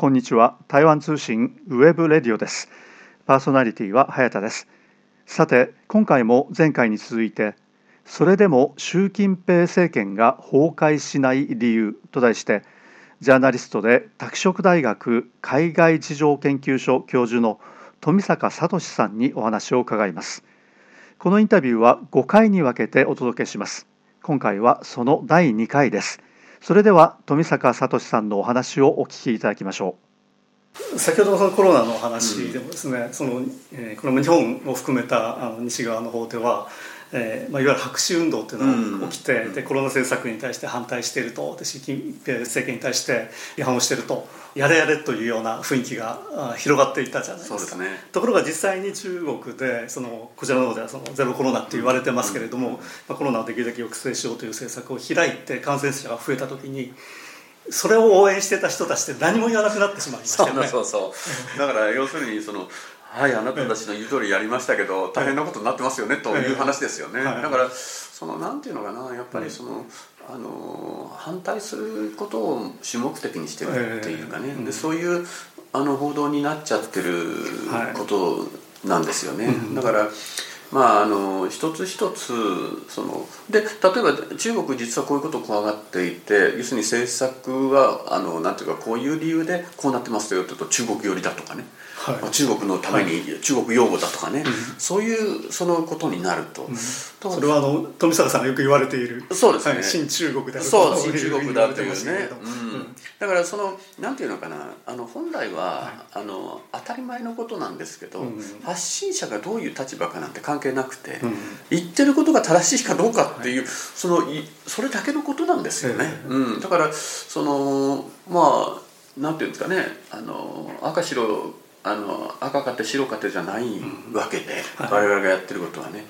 こんにちは。台湾通信 web radio です。パーソナリティは早田です。さて今回も前回に続いてそれでも習近平政権が崩壊しない理由と題してジャーナリストで拓殖大学海外事情研究所教授の富坂聡さんにお話を伺います。このインタビューは5回に分けてお届けします。今回はその第2回です。それでは富坂聡さんのお話をお聞きいただきましょう。先ほどのそのコロナの話でもですね、うん、そのえー、この日本を含めたあの西側の方ではえーまあ、いわゆる白紙運動っていうのが起きて、うん、でコロナ政策に対して反対しているとで習近平政権に対して違反をしているとやれやれというような雰囲気が広がっていたじゃないですか、ね、ところが実際に中国でそのこちらの方ではそのゼロコロナって言われてますけれども、うん、まあ、コロナをできるだけ抑制しようという政策を開いて感染者が増えた時にそれを応援してた人たちって何も言わなくなってしまいましたよね。そうそうそう。だから要するにそのはいあなたたちの言う通りやりましたけど大変なことになってますよねという話ですよね、だからそのなんていうのかなやっぱりその、あの反対することを主目的にしてるっていうかね、でそういうあの報道になっちゃってることなんですよね、だからまあ、あの一つ一つそので例えば中国実はこういうことを怖がっていて要するに政策はあのなんていうかこういう理由でこうなってますよって言うと中国寄りだとかね。はい、中国のために中国用語だとかね、はい、そういうそのことになると、うん、それはあの富坂さんがよく言われている。そうですね、はい、新中国であるそう新中国だというね、うん、だからそのなんていうのかなあの本来は、あの当たり前のことなんですけど、発信者がどういう立場かなんて関係なくて、言ってることが正しいかどうかっていう、そのそれだけのことなんですよね、うん、だからそのまあなんていうんですかねあの赤白あの赤かて白かてじゃないわけで、うん、我々がやってることはね。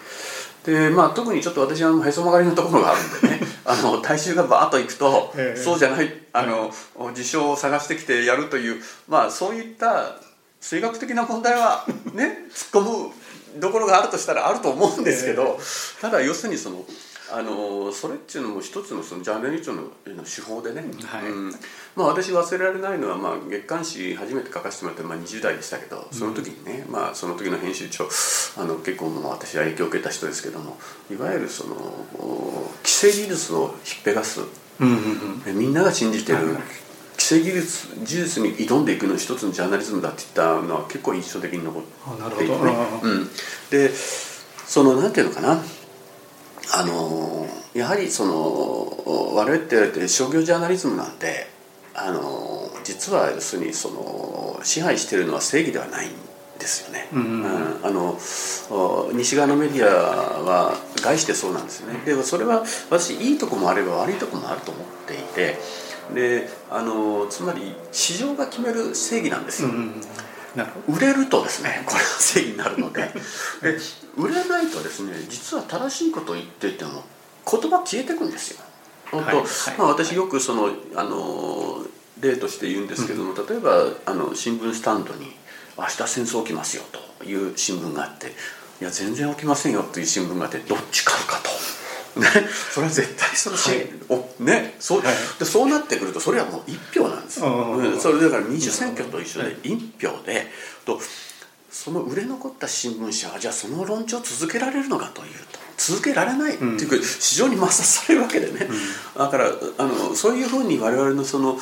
でまあ、特にちょっと私はへそ曲がりのところがあるんでね。あの大衆がバーッと行くと、えそうじゃないあの、事象を探してきてやるという、まあ、そういった数学的な問題はね突っ込むどころがあるとしたらあると思うんですけど、え。ただ要するにそのあのそれっていうのも一つのそのジャーナリストの手法でね、はい。うん、まあ、私忘れられないのは、まあ、月刊誌初めて書かせてもらって、まあ、20代でしたけどその時にね、うん、まあ、その時の編集長あの結構もう私は影響を受けた人ですけどもいわゆるその既成技術をひっぺがす、うんうんうん、みんなが信じてる、既成技術技術に挑んでいくの一つのジャーナリズムだって言ったのは結構印象的に残っていてね。うん、でそのなんていうのかなあのやはりその我々って言われてる商業ジャーナリズムなんであの実は要するにその支配しているのは正義ではないんですよね、うん、うん、あの西側のメディアは概してそうなんですよね。でもそれは私いいとこもあれば悪いとこもあると思っていてであのつまり市場が決める正義なんですよ、うんうん売れるとですね これは正義になるのでで売れないとですね実は正しいことを言っていても言葉消えてくんですよ。本当、はいまあ、私よくそのあの例として言うんですけども、例えばあの新聞スタンドに「明日戦争起きますよ」という新聞があって「いや全然起きませんよ」という新聞があってどっち買うかと。ね、それは絶対その、はい、おねそう、はい、でそうなってくるとそれはもう一票なんですよ、うん、それだから二次選挙と一緒で一票でとその売れ残った新聞社はじゃあその論調を続けられるのかというと続けられないっていうか、市場に抹殺されるわけでね、うん、だからあのそういうふうに我々のその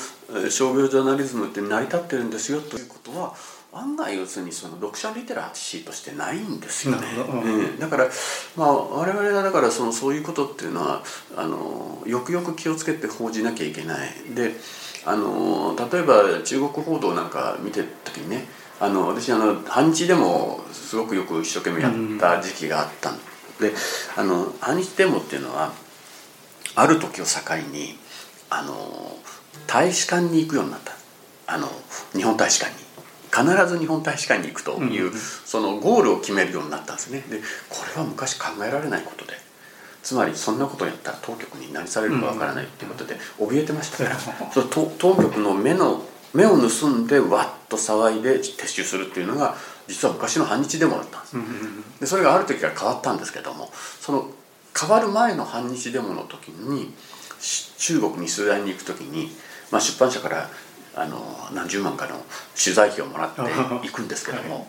商業ジャーナリズムって成り立ってるんですよということは案外要するにその読者リテラシーとしてないんですよね、うん、だからまあ我々はだからそのそういうことっていうのはあのよくよく気をつけて報じなきゃいけない。であの例えば中国報道なんか見てる時にねあの私あの反日でもすごくよく一生懸命やった時期があったん。であの反日デモっていうのはある時を境にあの大使館に行くようになった。あの日本大使館に。必ず日本大使館に行くという、そのゴールを決めるようになったんですね。でこれは昔考えられないことでつまりそんなことをやったら当局に何されるかわからないっていうことで怯えてましたから、その当局の目の目を盗んでわっと騒いで撤収するっていうのが実は昔の反日デモだったんです。でそれがある時から変わったんですけどもその変わる前の反日デモの時に中国に取材に行く時に、まあ、出版社からあの何十万かの取材費をもらって行くんですけども、は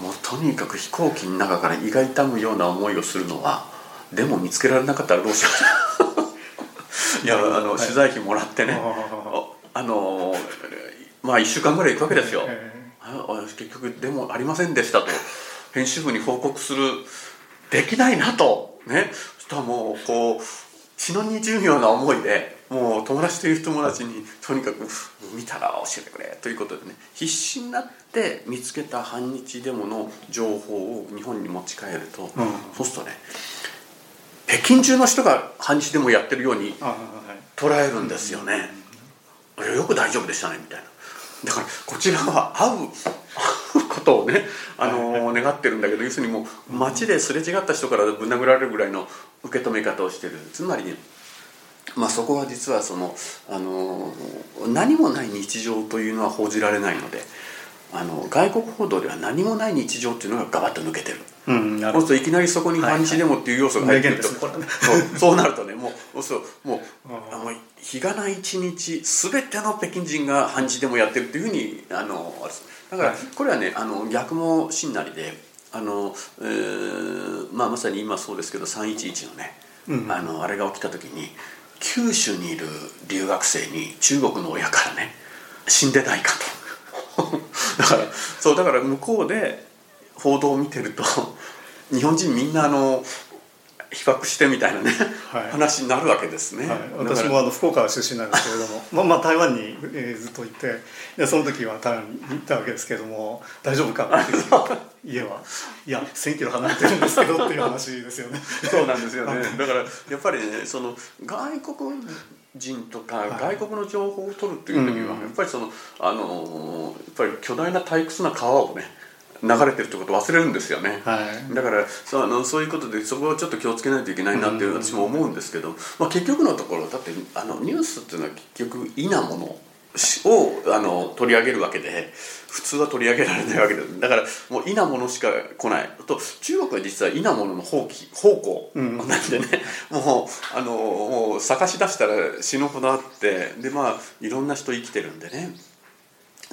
い、もうとにかく飛行機の中から胃が痛むような思いをするのはでも見つけられなかったらどうしよう。いやあの、取材費もらってねあのまあ1週間ぐらい行くわけですよ。結局でもありませんでしたと。編集部に報告するできないなと。ね。そしたらもうこう血の滲むような思いでもう友達という友達にとにかく見たら教えてくれということでね必死になって見つけた反日デモの情報を日本に持ち帰ると、うん、そうするとね北京中の人が反日デモやってるように捉えるんですよね。よく大丈夫でしたねみたいな。だからこちらは会うことをねあの願ってるんだけど要するにもう街ですれ違った人からぶん殴られるぐらいの受け止め方をしてる。つまりねまあ、そこは実はそのあの何もない日常というのは報じられないのであの外国報道では何もない日常っていうのがガバッと抜けてる、うん、そうするといきなりそこに反日デモっていう要素が入ってくると、はい。はいそうそうなるとねもうそうもうもう日がない一日全ての北京人が反日デモやってるっていうふうにあのだからこれはねあの逆もしんなりであの、えーまあ、まさに今そうですけど311のね、うん、あのあれが起きた時に九州にいる留学生に中国の親からね死んでないかと。だからそうだから向こうで報道を見てると日本人みんなあの比較してみたいなね、はい、話になるわけですね、はい、私もあの福岡出身なんですけれども。まあ、まあ台湾に、えー、ずっといてでその時は台湾に行ったわけですけれども大丈夫か？って 家は。いや1,000キロ離れてるんですけどっていう話ですよね。そうなんですよね。だからやっぱりねその外国人とか外国の情報を取るっていう時は、やっぱりそのあのやっぱり巨大な退屈な川をね流れてるってことを忘れるんですよね、はい、だからそうあのそういうことでそこはちょっと気をつけないといけないなって私も思うんですけど、まあ、結局のところだってあのニュースっていうのは結局いなものをあの取り上げるわけで普通は取り上げられないわけでだからもういなものしか来ない。と中国は実はいなものの放棄方向なんでね、うん、もうあのもう探し出したら死ぬほどあってでまあいろんな人生きてるんでね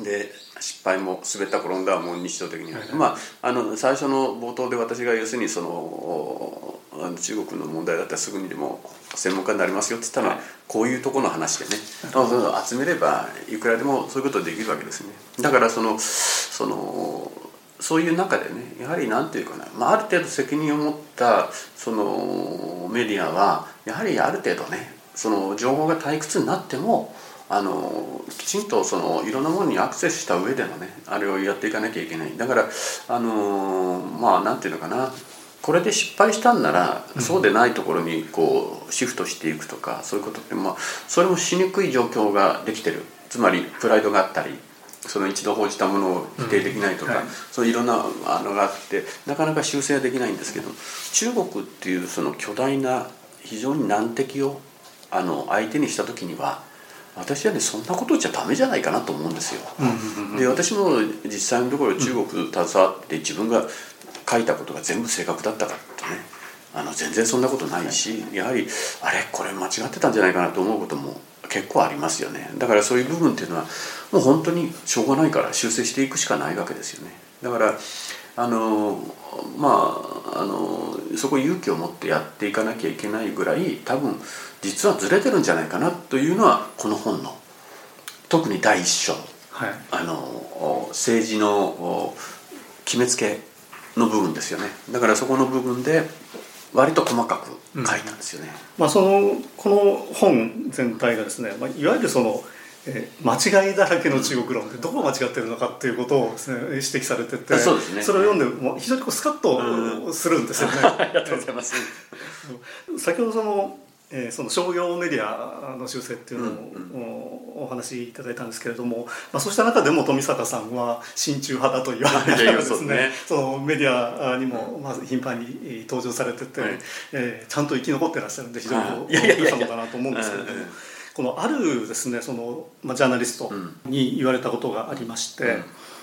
で失敗も滑った転んだはもう日常的に、はまああの最初の冒頭で私が要するにその中国の問題だったらすぐにでも専門家になりますよって言ったのは、はい、こういうとこの話でね、はい、集めればいくらでもそういうことできるわけですね。だからそのそのそういう中でねやはり何て言うかな、まあ、ある程度責任を持ったそのメディアはやはりある程度ねその情報が退屈になってもあのきちんとそのいろんなものにアクセスした上でのねあれをやっていかなきゃいけない。だからあのまあなんていうのかな。これで失敗したんなら、そうでないところにこうシフトしていくとかそういうことって、まあ、それもしにくい状況ができてる。つまりプライドがあったりその一度報じたものを否定できないとか、うんはい、そういろんなあのがあってなかなか修正はできないんですけど中国っていうその巨大な非常に難敵をあの相手にした時には私はねそんなことじゃダメじゃないかなと思うんですよ。で私も実際のところ中国携わって自分が書いたことが全部正確だったかってね。あの全然そんなことないしやはりあれこれ間違ってたんじゃないかなと思うことも結構ありますよね。だからそういう部分っていうのはもう本当にしょうがないから修正していくしかないわけですよね。だからあのまああのそこ勇気を持ってやっていかなきゃいけないぐらい多分実はずれてるんじゃないかなというのはこの本の特に第一章、はい、あの政治の決めつけの部分ですよね。だからそこの部分で割と細かく書いたんですよね。うん、まあ、そのこの本全体がですね、まあ、いわゆるそのえー、間違いだらけの中国論ってどこが間違ってるのかっていうことをね、指摘されててそうです、ね、それを読んでも非常にこうスカッとするんですよね。ありがとうございます先ほどそのえー、その商業メディアの修正っていうのをお話しいただいたんですけれども、まあ、そうした中でも富坂さんは親中派だと言われてですね。そのメディアにもまず頻繁に登場されてて、えー、ちゃんと生き残ってらっしゃるんで非常に驚い。たのかなと思うんですけれども。このあるですねその、まあ、ジャーナリストに言われたことがありまして、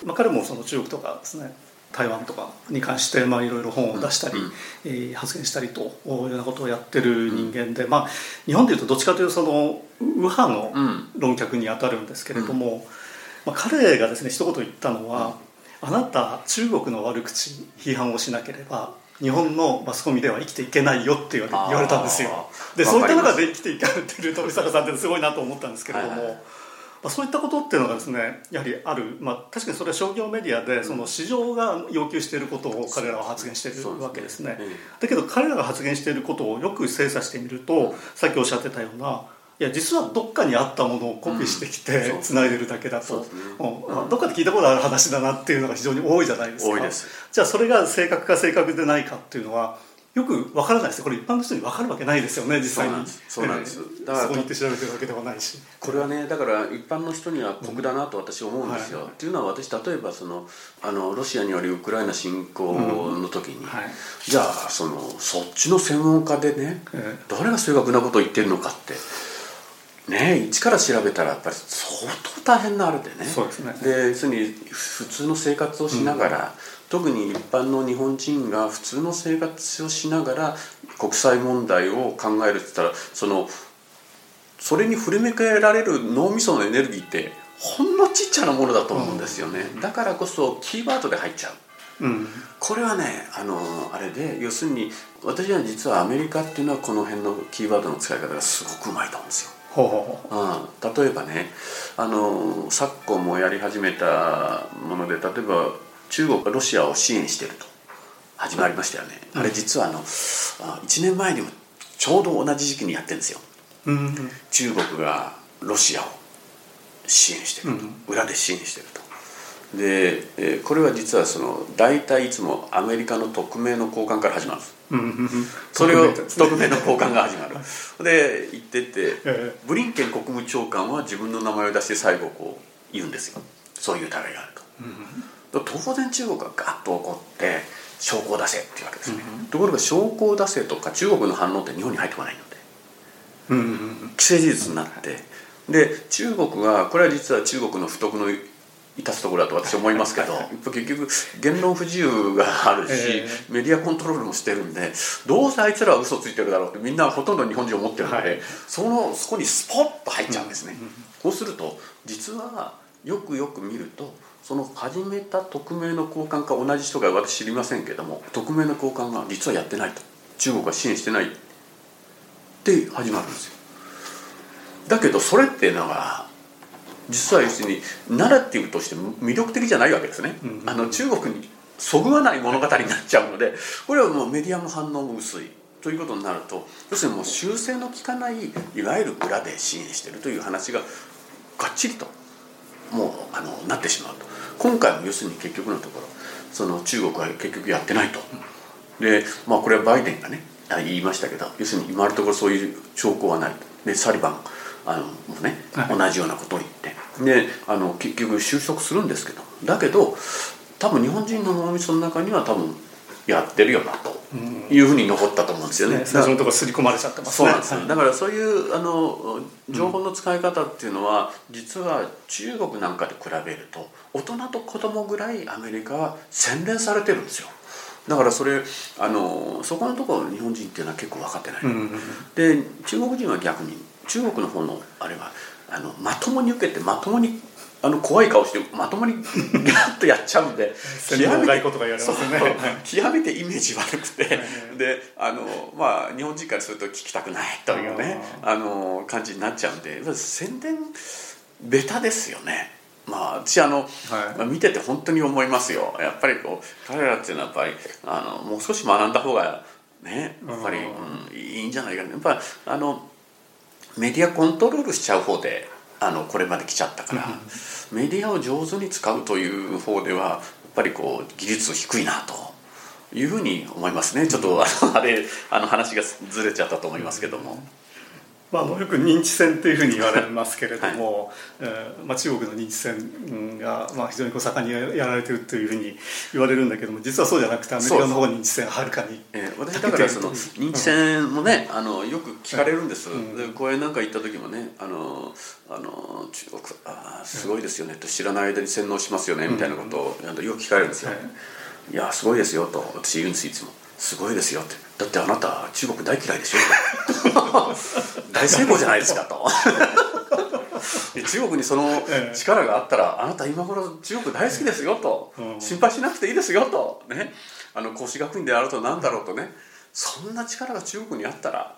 まあ、彼もその中国とかですね台湾とかに関してまあいろいろ本を出したり、うん。えー、発言したりというようなことをやってる人間で、まあ、日本でいうとどっちかというとその右派の論客に当たるんですけれども、まあ、彼がですね一言言ったのは、あなた中国の悪口批判をしなければ日本のマスコミでは生きていけないよって言われたんですよ。でそういった中で生きていかれてる富坂さんってすごいなと思ったんですけれども。はい。はいまあ、そういったことっていうのがですねやはりある、まあ、確かにそれは商業メディアでその市場が要求していることを彼らは発言しているわけですね、ね、だけど彼らが発言していることをよく精査してみるとさっきおっしゃってたようないや実はどっかにあったものをコピーしてきてつないでるだけだと、うん、どっかで聞いたことある話だなっていうのが非常に多いじゃないですか。じゃあそれが正確か正確でないかっていうのはよくわからないですこれ一般の人に分かるわけないですよね実際に。そうなんです。だからそこに行って調べてるわけではないし。これはねだから一般の人には酷だなと私思うんですよ、うんはい、っていうのは私例えばそのあのロシアによるウクライナ侵攻の時に、うんはい、じゃあそのそっちの専門家でね、誰が正確なことを言ってるのかってね一から調べたらやっぱり相当大変なあれでね。そうですね。で要するに普通の生活をしながら、うん。特に一般の日本人が普通の生活をしながら国際問題を考えるって言ったらそのそれに振り向けられる脳みそのエネルギーってほんのちっちゃなものだと思うんですよね、うん、だからこそキーワードで入っちゃう、うん、これはねあのあれで要するに私は実はアメリカっていうのはこの辺のキーワードの使い方がすごくうまいと思うんですようん、例えばねあの昨今もやり始めたもので例えば中国がロシアを支援していると。始まりましたよね、あれ実はあの1年前にもちょうど同じ時期にやってるんですよ、うん、中国がロシアを支援してると、うん、裏で支援してると。で、えこれは実はその大体いつもアメリカの匿名の交換から始まるんです、うん、それを匿名の交換が始まる。で言っててブリンケン国務長官は自分の名前を出して最後こう言うんですよ。そういう疑いがあると。当然中国がガッと怒って証拠を出せっていうわけですね、うん、ところが証拠を出せとか中国の反応って日本に入ってこないので、うん、既成事実になって。で中国がこれは実は中国の不徳の致すところだと私は思いますけど結局言論不自由があるし、えー、メディアコントロールもしてるんでどうせあいつらは嘘ついてるだろうってみんなほとんど日本人思ってるので、はい、そのそこにスポッと入っちゃうんですね。うん、こうすると実はよくよく見るとその始めた匿名の交換か同じ人が私知りませんけども匿名の交換が実はやってないと。中国は支援してないって始まるんですよ。だけどそれっていうのは実は要するにナラティブとして魅力的じゃないわけですね、あの中国にそぐわない物語になっちゃうのでこれはもうメディアの反応も薄いということになると要するにもう修正の効かないいわゆる裏で支援してるという話ががっちりともうあのなってしまうと。今回も要するに結局のところその中国は結局やってないと。でまあこれはバイデンがね言いましたけど要するに今のところそういう兆候はないと。でサリバンあのもね、はい、同じようなことを言ってであの結局収束するんですけど。だけど多分日本人の脳みその中には多分やってるよなというふうに残ったと思うんですよね。最初のところ刷り込まれちゃってます、ね、そうなんですだからそういうあの情報の使い方っていうのは、実は中国なんかで比べると大人と子供ぐらいアメリカは洗練されてるんですよ。だからそれあのそこのところ日本人っていうのは結構分かってない、で中国人は逆に中国の方のあれはあのまともに受けてまともにあの怖い顔してまともにギャッとやっちゃうんで 極めて 極めてイメージ悪くてであのまあ日本人からすると聞きたくないというねあの感じになっちゃうんで宣伝ベタですよね。まあ、私あの、はい。まあ、見てて本当に思いますよ。やっぱりこう彼らっていうのはやっぱりあのもう少し学んだ方がねやっぱり、うん、いいんじゃないかな。やっぱあのメディアコントロールしちゃう方であのこれまで来ちゃったから、メディアを上手に使うという方ではやっぱりこう技術低いなというふうに思いますね。ちょっとあれあの話がずれちゃったと思いますけども。まあ、よく認知戦というふうに言われますけれども、はい、えー、まあ、中国の認知戦が、まあ、非常にこう盛んにやられているというふうに言われるんだけども実はそうじゃなくてアメリカの方が認知戦はるかに、えー、私だからその認知戦もね、あのよく聞かれるんです、うん、で公園なんか行った時もねあのあの中国あすごいですよねと知らない間に洗脳しますよねみたいなことをよく聞かれるんですよ。いやすごいですよと私言うんですいつもすごいですよって。だってあなた中国大嫌いでしょ。大成功じゃないですかと。中国にその力があったら、あなた今頃中国大好きですよと、心配しなくていいですよと。ね。あの孔子学院であると何だろうとね。そんな力が中国にあったら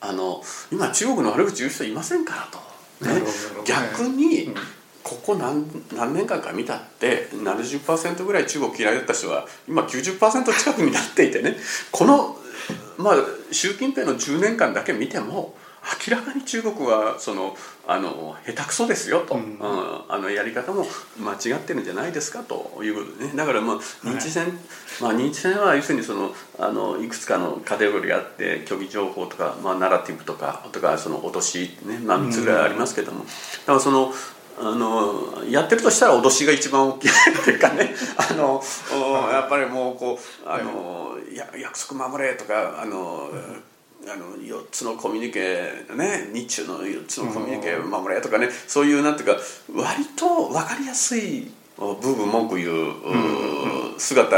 あの今中国の悪口言う人いませんからと、ね、逆に、ここ何何年間か見たって70%ぐらい中国嫌いだった人は今90%近くになっていてね。このまあ習近平の10年間だけ見ても明らかに中国はそのあの下手くそですよと、うん、あのやり方も間違ってるんじゃないですかということでね。だからまあ認知戦、はい、まあ認知戦は要するにそのあのいくつかのカテゴリーがあって虚偽情報とか、まあ、ナラティブとかとかその脅しね、まあ、3つぐらいありますけども、うん、だからそのあのやってるとしたら脅しが一番大きいっていうかね。あのやっぱりもうこうあの、や約束守れとかあの、あの4つのコミュニケね日中の4つのコミュニケ守れとかねそういうなんていうか割と分かりやすいブーブー文句言う姿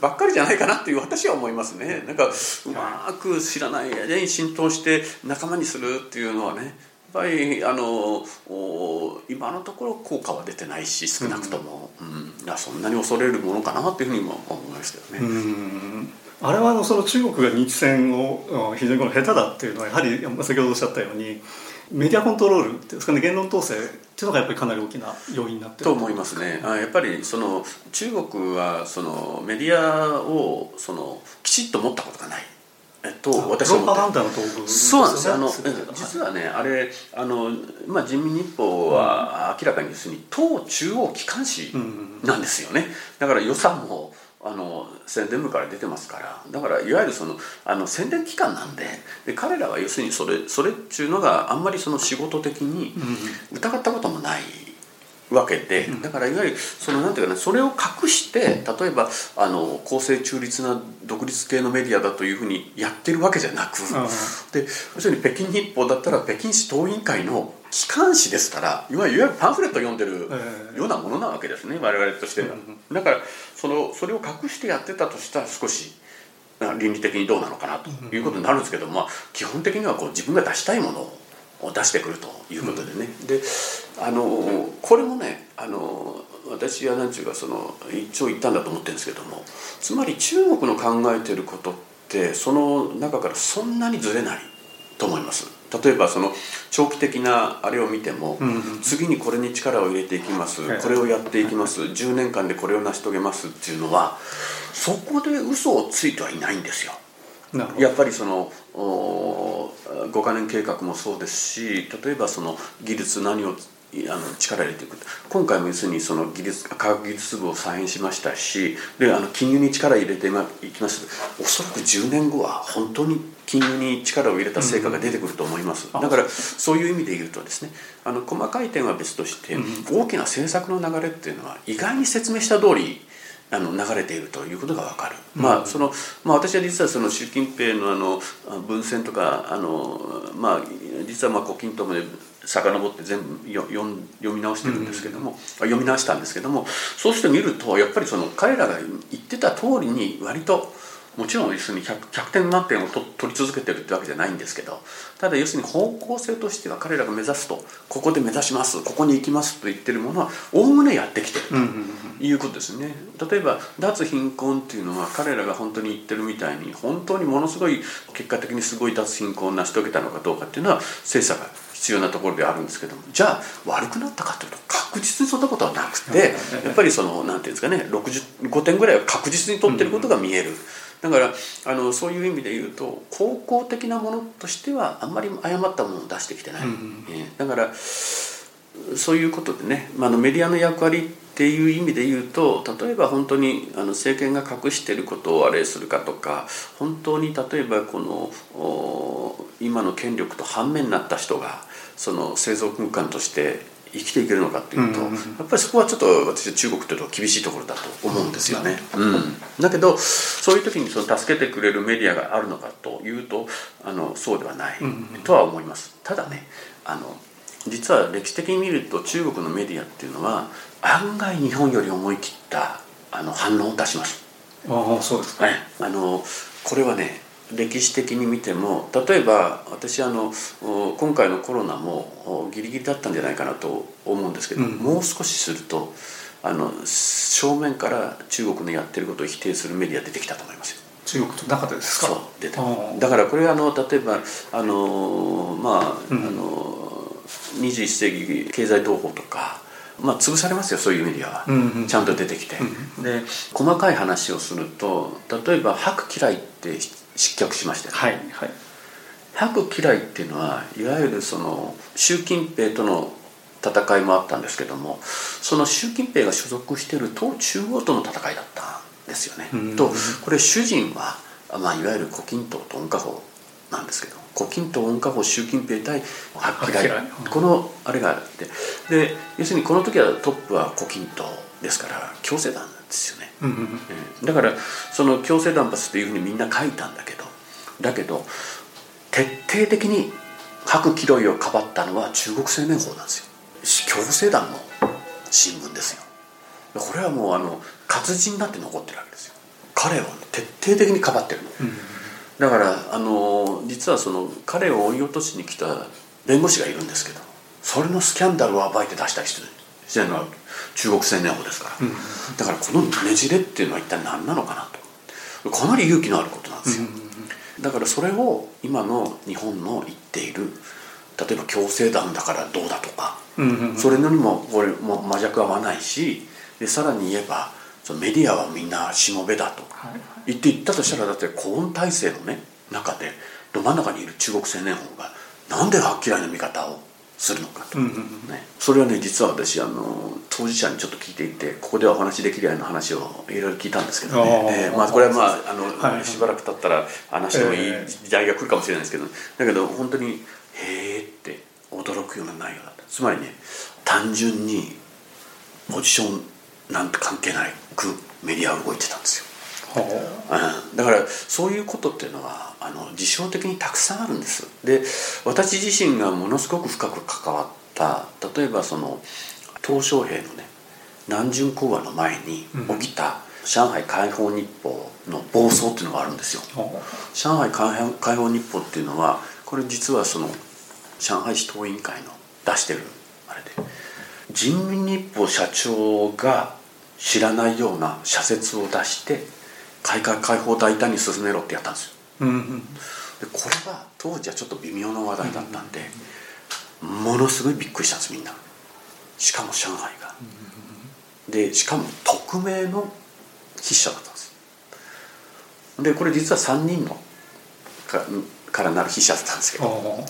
ばっかりじゃないかなっていう私は思いますね。なんかうまく知らない間に浸透して仲間にするっていうのはねぱりあの今のところ効果は出てないし少なくとも、うん、うん、そんなに恐れるものかなっていうふうにも思いましたよね。あれはあのその中国が日戦を非常にこの下手だっていうのはやはり先ほどおっしゃったようにメディアコントロールですかね言論統制っていうのがやっぱりかなり大きな要因になってると思いますね。あやっぱりその中国はそのメディアをそのきちっと持ったことがないえっと、私はそうなんですあの実はねあれあの、まあ、人民日報は明らかにするに党中央機関紙なんですよね。だから予算もあの宣伝部から出てますから。だからいわゆるそのあの宣伝機関なんでで彼らは要するにそれそれっていうのがあんまりその仕事的に疑ったこともないわけでだからいわゆるそのなんていうかなそれを隠して例えばあの公正中立な独立系のメディアだというふうにやってるわけじゃなくで要するに北京日報だったら北京市党委員会の機関紙ですからいわゆるパンフレットを読んでるようなものなわけですね我々としては。だからそのそれを隠してやってたとしたら少し倫理的にどうなのかなということになるんですけど、まあ、基本的にはこう自分が出したいものを出してくるということでね、であのこれもねあの私は何ていうかその一応言ったんだと思ってるんですけどもつまり中国の考えてることってその中からそんなにずれないと思います。例えばその長期的なあれを見ても、うん、次にこれに力を入れていきます、これをやっていきます、10年間でこれを成し遂げます。っていうのはそこで嘘をついてはいないんですよ。やっぱりその5か年計画もそうですし例えばその技術何をあの力入れていく今回も要するにその技術科学技術部を再編しましたしであの金融に力入れていきますおそらく10年後は本当に金融に力を入れた成果が出てくると思います、うん、だからそういう意味で言うとですねあの細かい点は別として、大きな政策の流れっていうのは意外に説明した通りあの流れているということが分かる、うん、まあそのまあ、私は実はその習近平のあの文献とかあの、まあ、実はまあ胡錦涛まで遡って全部読読み直してるんですけども、うん、読み直したんですけどもそうしてみるとやっぱりその彼らが言ってた通りに割ともちろん要するに 100, 100点満点をと取り続けてるってわけじゃないんですけどただ要するに方向性としては彼らが目指すとここで目指しますここに行きますと言ってるものはおおむねやってきてるということですね。例えば脱貧困っていうのは彼らが本当に言ってるみたいに本当にものすごい結果的にすごい脱貧困を成し遂げたのかどうかっていうのは精査が必要なところであるんですけどもじゃあ悪くなったかというと確実にそんなことはなくてやっぱりその何て言うんですかね65点ぐらいは確実に取ってることが見える。だからあのそういう意味で言うと高校的なものとしてはあんまり誤ったものを出してきてない、うん、えー、だからそういうことでね、まあ、のメディアの役割っていう意味で言うと例えば本当にあの政権が隠していることをあれするかとか本当に例えばこの今の権力と反面になった人がその生存空間として生きていけるのかっていうと、やっぱりそこはちょっと私は中国というと厳しいところだと思うんですよね。うん、だけどそういう時にその助けてくれるメディアがあるのかというとあのそうではないとは思います。ただねあの実は歴史的に見ると中国のメディアっていうのは案外日本より思い切ったあの反応を出します。ああそうですか、あのこれはね歴史的に見ても例えば私あの今回のコロナもギリギリだったんじゃないかなと思うんですけど、うん、もう少しするとあの正面から中国のやってることを否定するメディア出てきたと思いますよ。中国と中でですか？そう出てだからこれあの例えばあのまあ、うん、あの21世紀経済同胞とかまあ潰されますよそういうメディアは、うんうん、ちゃんと出てきて、うん、で細かい話をすると例えば「白嫌い」って失脚しましたはいはい。白嫌いっていうのはいわゆるその習近平との戦いもあったんですけどもその習近平が所属している党中央との戦いだったんですよね。とこれ主人は、まあ、いわゆる胡錦涛と温家宝なんですけど胡錦涛温家宝習近平対白嫌いこのあれがあって。で要するにこの時はトップは胡錦涛ですから共生団なんですよね。だからその共生団発っていうふうにみんな書いたんだけどだけど徹底的に白キロイをかばったのは中国青年法なんですよ。共生団の新聞ですよ。これはもうあの活字になって残ってるわけですよ。彼を徹底的にかばってるの、うん、だからあの実はその彼を追い落としに来た弁護士がいるんですけどそれのスキャンダルを暴いて出した人してるのは中国青年法ですから、うん、だからこのねじれっていうのは一体何なのかなと。かなり勇気のあることなんですよ、うん、だからそれを今の日本の言っている例えば共生団だからどうだとか、それのにもこれも魔弱は合わないしでさらに言えばそのメディアはみんなしもべだと。言って言ったとしたらだって高温体制のね中でど真ん中にいる中国青年法がなんではっきりの見方をするのかと、ね、それはね実は私あの当事者にちょっと聞いていてここではお話しできるような話をいろいろ聞いたんですけどね、えー、まあ、これはまああの、はい、しばらく経ったら話してもいい時代が来るかもしれないですけど。だけど本当にへえって驚くような内容だった。つまりね単純にポジションなんて関係ないくメディアは動いてたんですよ、うん、だからそういうことっていうのはあの事象的にたくさんあるんです。で私自身がものすごく深く関わった例えばその鄧小平のね南巡講和の前に起きた上海解放日報の暴走っていうのがあるんですよ、上海解放日報っていうのはこれ実はその上海市党委員会の出してるあれで。人民日報社長が知らないような社説を出して改革開放大胆に進めろってやったんですよ、うんうん、でこれは当時はちょっと微妙な話題だったんで、ものすごいびっくりしたんですみんな。しかも上海が、でしかも匿名の筆者だったんです。でこれ実は3人のかからなる筆者だったんですけど。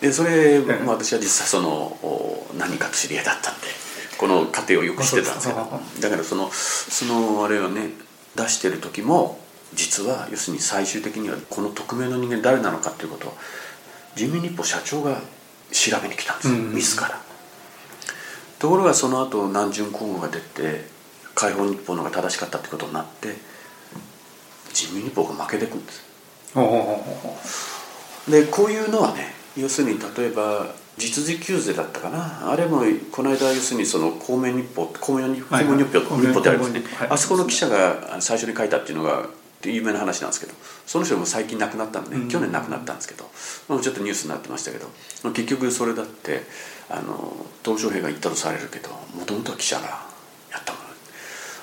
でそれ、まあ、私は実際その何かと知り合いだったんでこの過程をよく知ってたんですけど。だからそのそのあれをね出してる時も実は要するに最終的にはこの匿名の人間誰なのかっていうことを人民日報社長が調べに来たんですよ、うん、自ら。ところがその後南巡皇后が出て解放日報の方が正しかったってことになって人民日報が負けてくんです。でこういうのはね要するに例えば実時給税だったかな。あれもこの間要するにその公明日報公明日報、はいはい、日報ってありますね、はい、あそこの記者が最初に書いたっていうのが有名な話なんですけどその人も最近亡くなったんで、ね、去年亡くなったんですけど、うん、ちょっとニュースになってましたけど結局それだってあの鄧小平が言ったとされるけどもともとは記者がやったもの。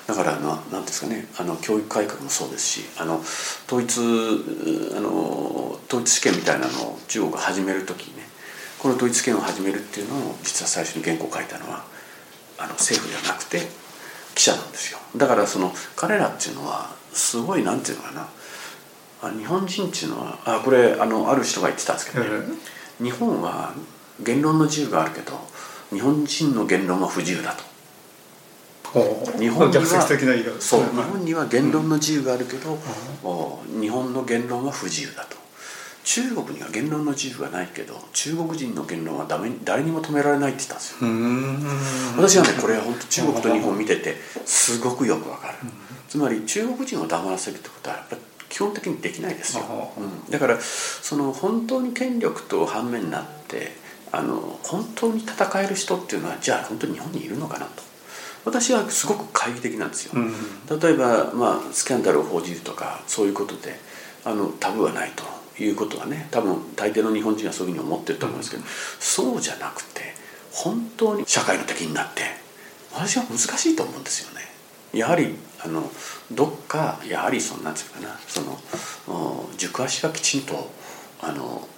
だからななんですかね。あの教育改革もそうですしあの統一あの統一試験みたいなのを中国が始める時にねこの統一試験を始めるっていうのを実は最初に原稿を書いたのはあの政府ではなくて記者なんですよ。だからその彼らっていうのはすごいなんていうのかな。あ日本人っていうのはあこれあのある人が言ってたんですけどね、日本は言論の自由があるけど日本人の言論は不自由だと。日本にはそう日本には言論の自由があるけど、日本の言論は不自由だと中国には言論の自由がないけど中国人の言論はダメ誰にも止められないって言ったんですよ。私はねこれは本当中国と日本見ててすごくよくわかる。つまり中国人を黙らせるってことはやっぱり基本的にできないですよ、うん、だからその本当に権力と反面になってあの本当に戦える人っていうのはじゃあ本当に日本にいるのかなと。私はすごく懐疑的なんですよ、うん、例えば、まあ、スキャンダルを報じるとかそういうことであのタブーはないということはね多分大抵の日本人はそういうふうに思ってると思うんですけど、うん、そうじゃなくて本当に社会の敵になって私は難しいと思うんですよね。やはりあのどっかやはりそんなんていうかなその軸足がきちんとあの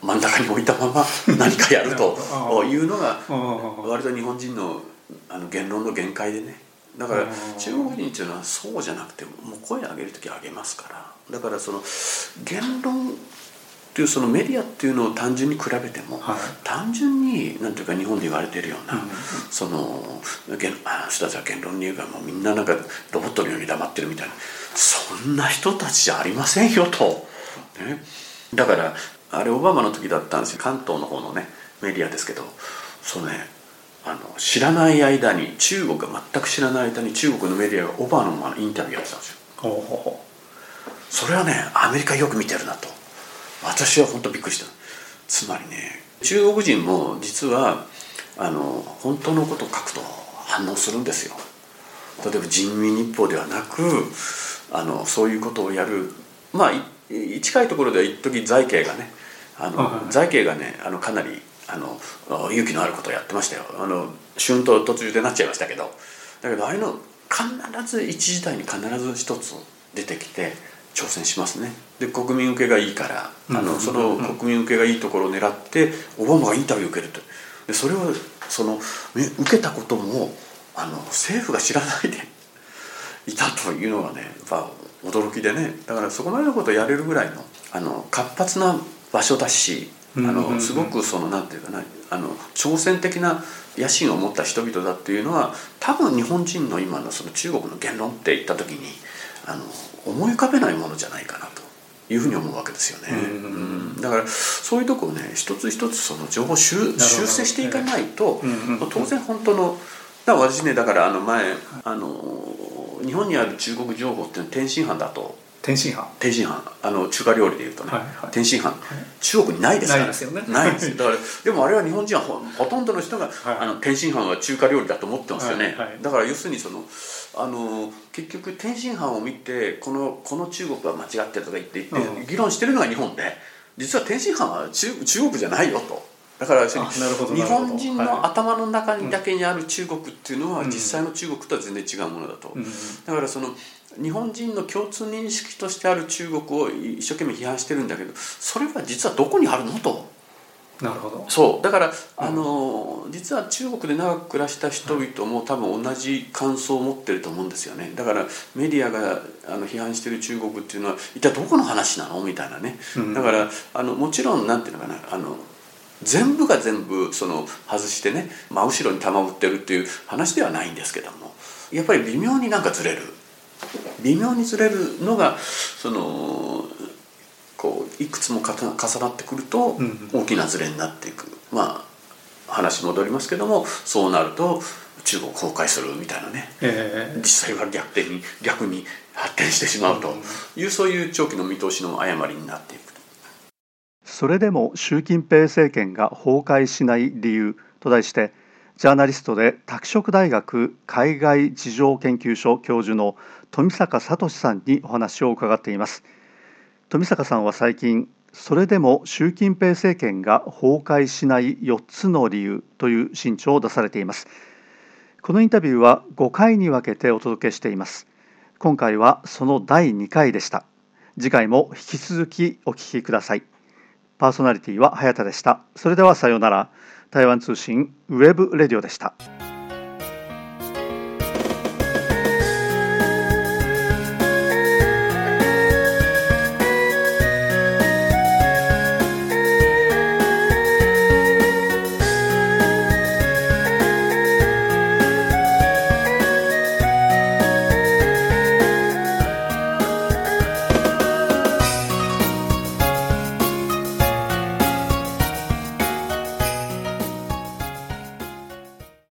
真ん中に置いたまま 何かやるというのが割と日本人のあの言論の限界でね。だから中国人っていうのはそうじゃなくてもう声上げる時上げますからだからその言論っていうそのメディアっていうのを単純に比べても、はい、単純になんていうか日本で言われているような、うん、そのあ人たちは言論に言うからもうみんななんかロボットのように黙ってるみたいなそんな人たちじゃありませんよと、ね、だからあれオバマの時だったんですよ。関東の方のねメディアですけどそうねあの知らない間に中国が全く知らない間に中国のメディアがオバマのインタビューやってたんですよそれはねアメリカよく見てるなと。私は本当びっくりした。つまりね中国人も実はあの本当のことを書くと反応するんですよ。例えば人民日報ではなくあのそういうことをやる。まあ近いところでは一時財慶がねあの、財慶がねあのかなりあの勇気のあることをやってましたよ。あの春と途中でなっちゃいましたけど。だけどああいうの必ず一時代に必ず一つ出てきて挑戦しますね。で国民受けがいいからあのその国民受けがいいところを狙ってオバマがインタビューを受けると。でそれをその受けたこともあの政府が知らないでいたというのがねやっぱ驚きでね。だからそこまでのことをやれるぐらいのあの活発な場所だしあのすごくそのなんていうかなあの挑戦的な野心を持った人々だっていうのは多分日本人の今のその中国の言論って言った時にあの思い浮かべないものじゃないかなというふうに思うわけですよね、うん、だからそういうとこをね一つ一つその情報修修正していかないと、当然本当のだから私ねだからあの前あの日本にある中国情報っていうのは天津飯だと天津飯。天津飯。あの中華料理でいうとね、はいはい、天津飯、はい、中国にないですから。ないですよね。ないです。だからでもあれは日本人はほほとんどの人が、はい、あの天津飯は中華料理だと思ってますよね、だから要するにそのあの結局天津飯を見てこのこの中国は間違ってるとか言って言って議論してるのが日本で実は天津飯は中中国じゃないよと。だから日本人の頭の中にだけにある中国っていうのは実際の中国とは全然違うものだと、だからその日本人の共通認識としてある中国を一生懸命批判してるんだけどそれは実はどこにあるのと。なるほど。そう。だから、あの実は中国で長く暮らした人々も多分同じ感想を持ってると思うんですよね。だからメディアがあの批判してる中国っていうのは一体どこの話なの？みたいなね、だからあのもちろんなんていうのかなあの全部が全部その外してね真後ろに球を打ってるっていう話ではないんですけどもやっぱり微妙になんかずれる微妙にずれるのがそのこういくつも重なってくると大きなずれになっていく、まあ話戻りますけどもそうなると中国崩壊するみたいなね、えー、実際は逆転に逆に発展してしまうという、そういう長期の見通しの誤りになっていくそれでも習近平政権が崩壊しない理由と題してジャーナリストで拓殖大学海外事情研究所教授の富坂聡さんにお話を伺っています。富坂さんは最近それでも習近平政権が崩壊しない4つの理由という新著を出されています。このインタビューは5回に分けてお届けしています。今回はその第2回でした。次回も引き続きお聞きください。パーソナリティは早田でした。それではさようなら。台湾通信 web radio でした。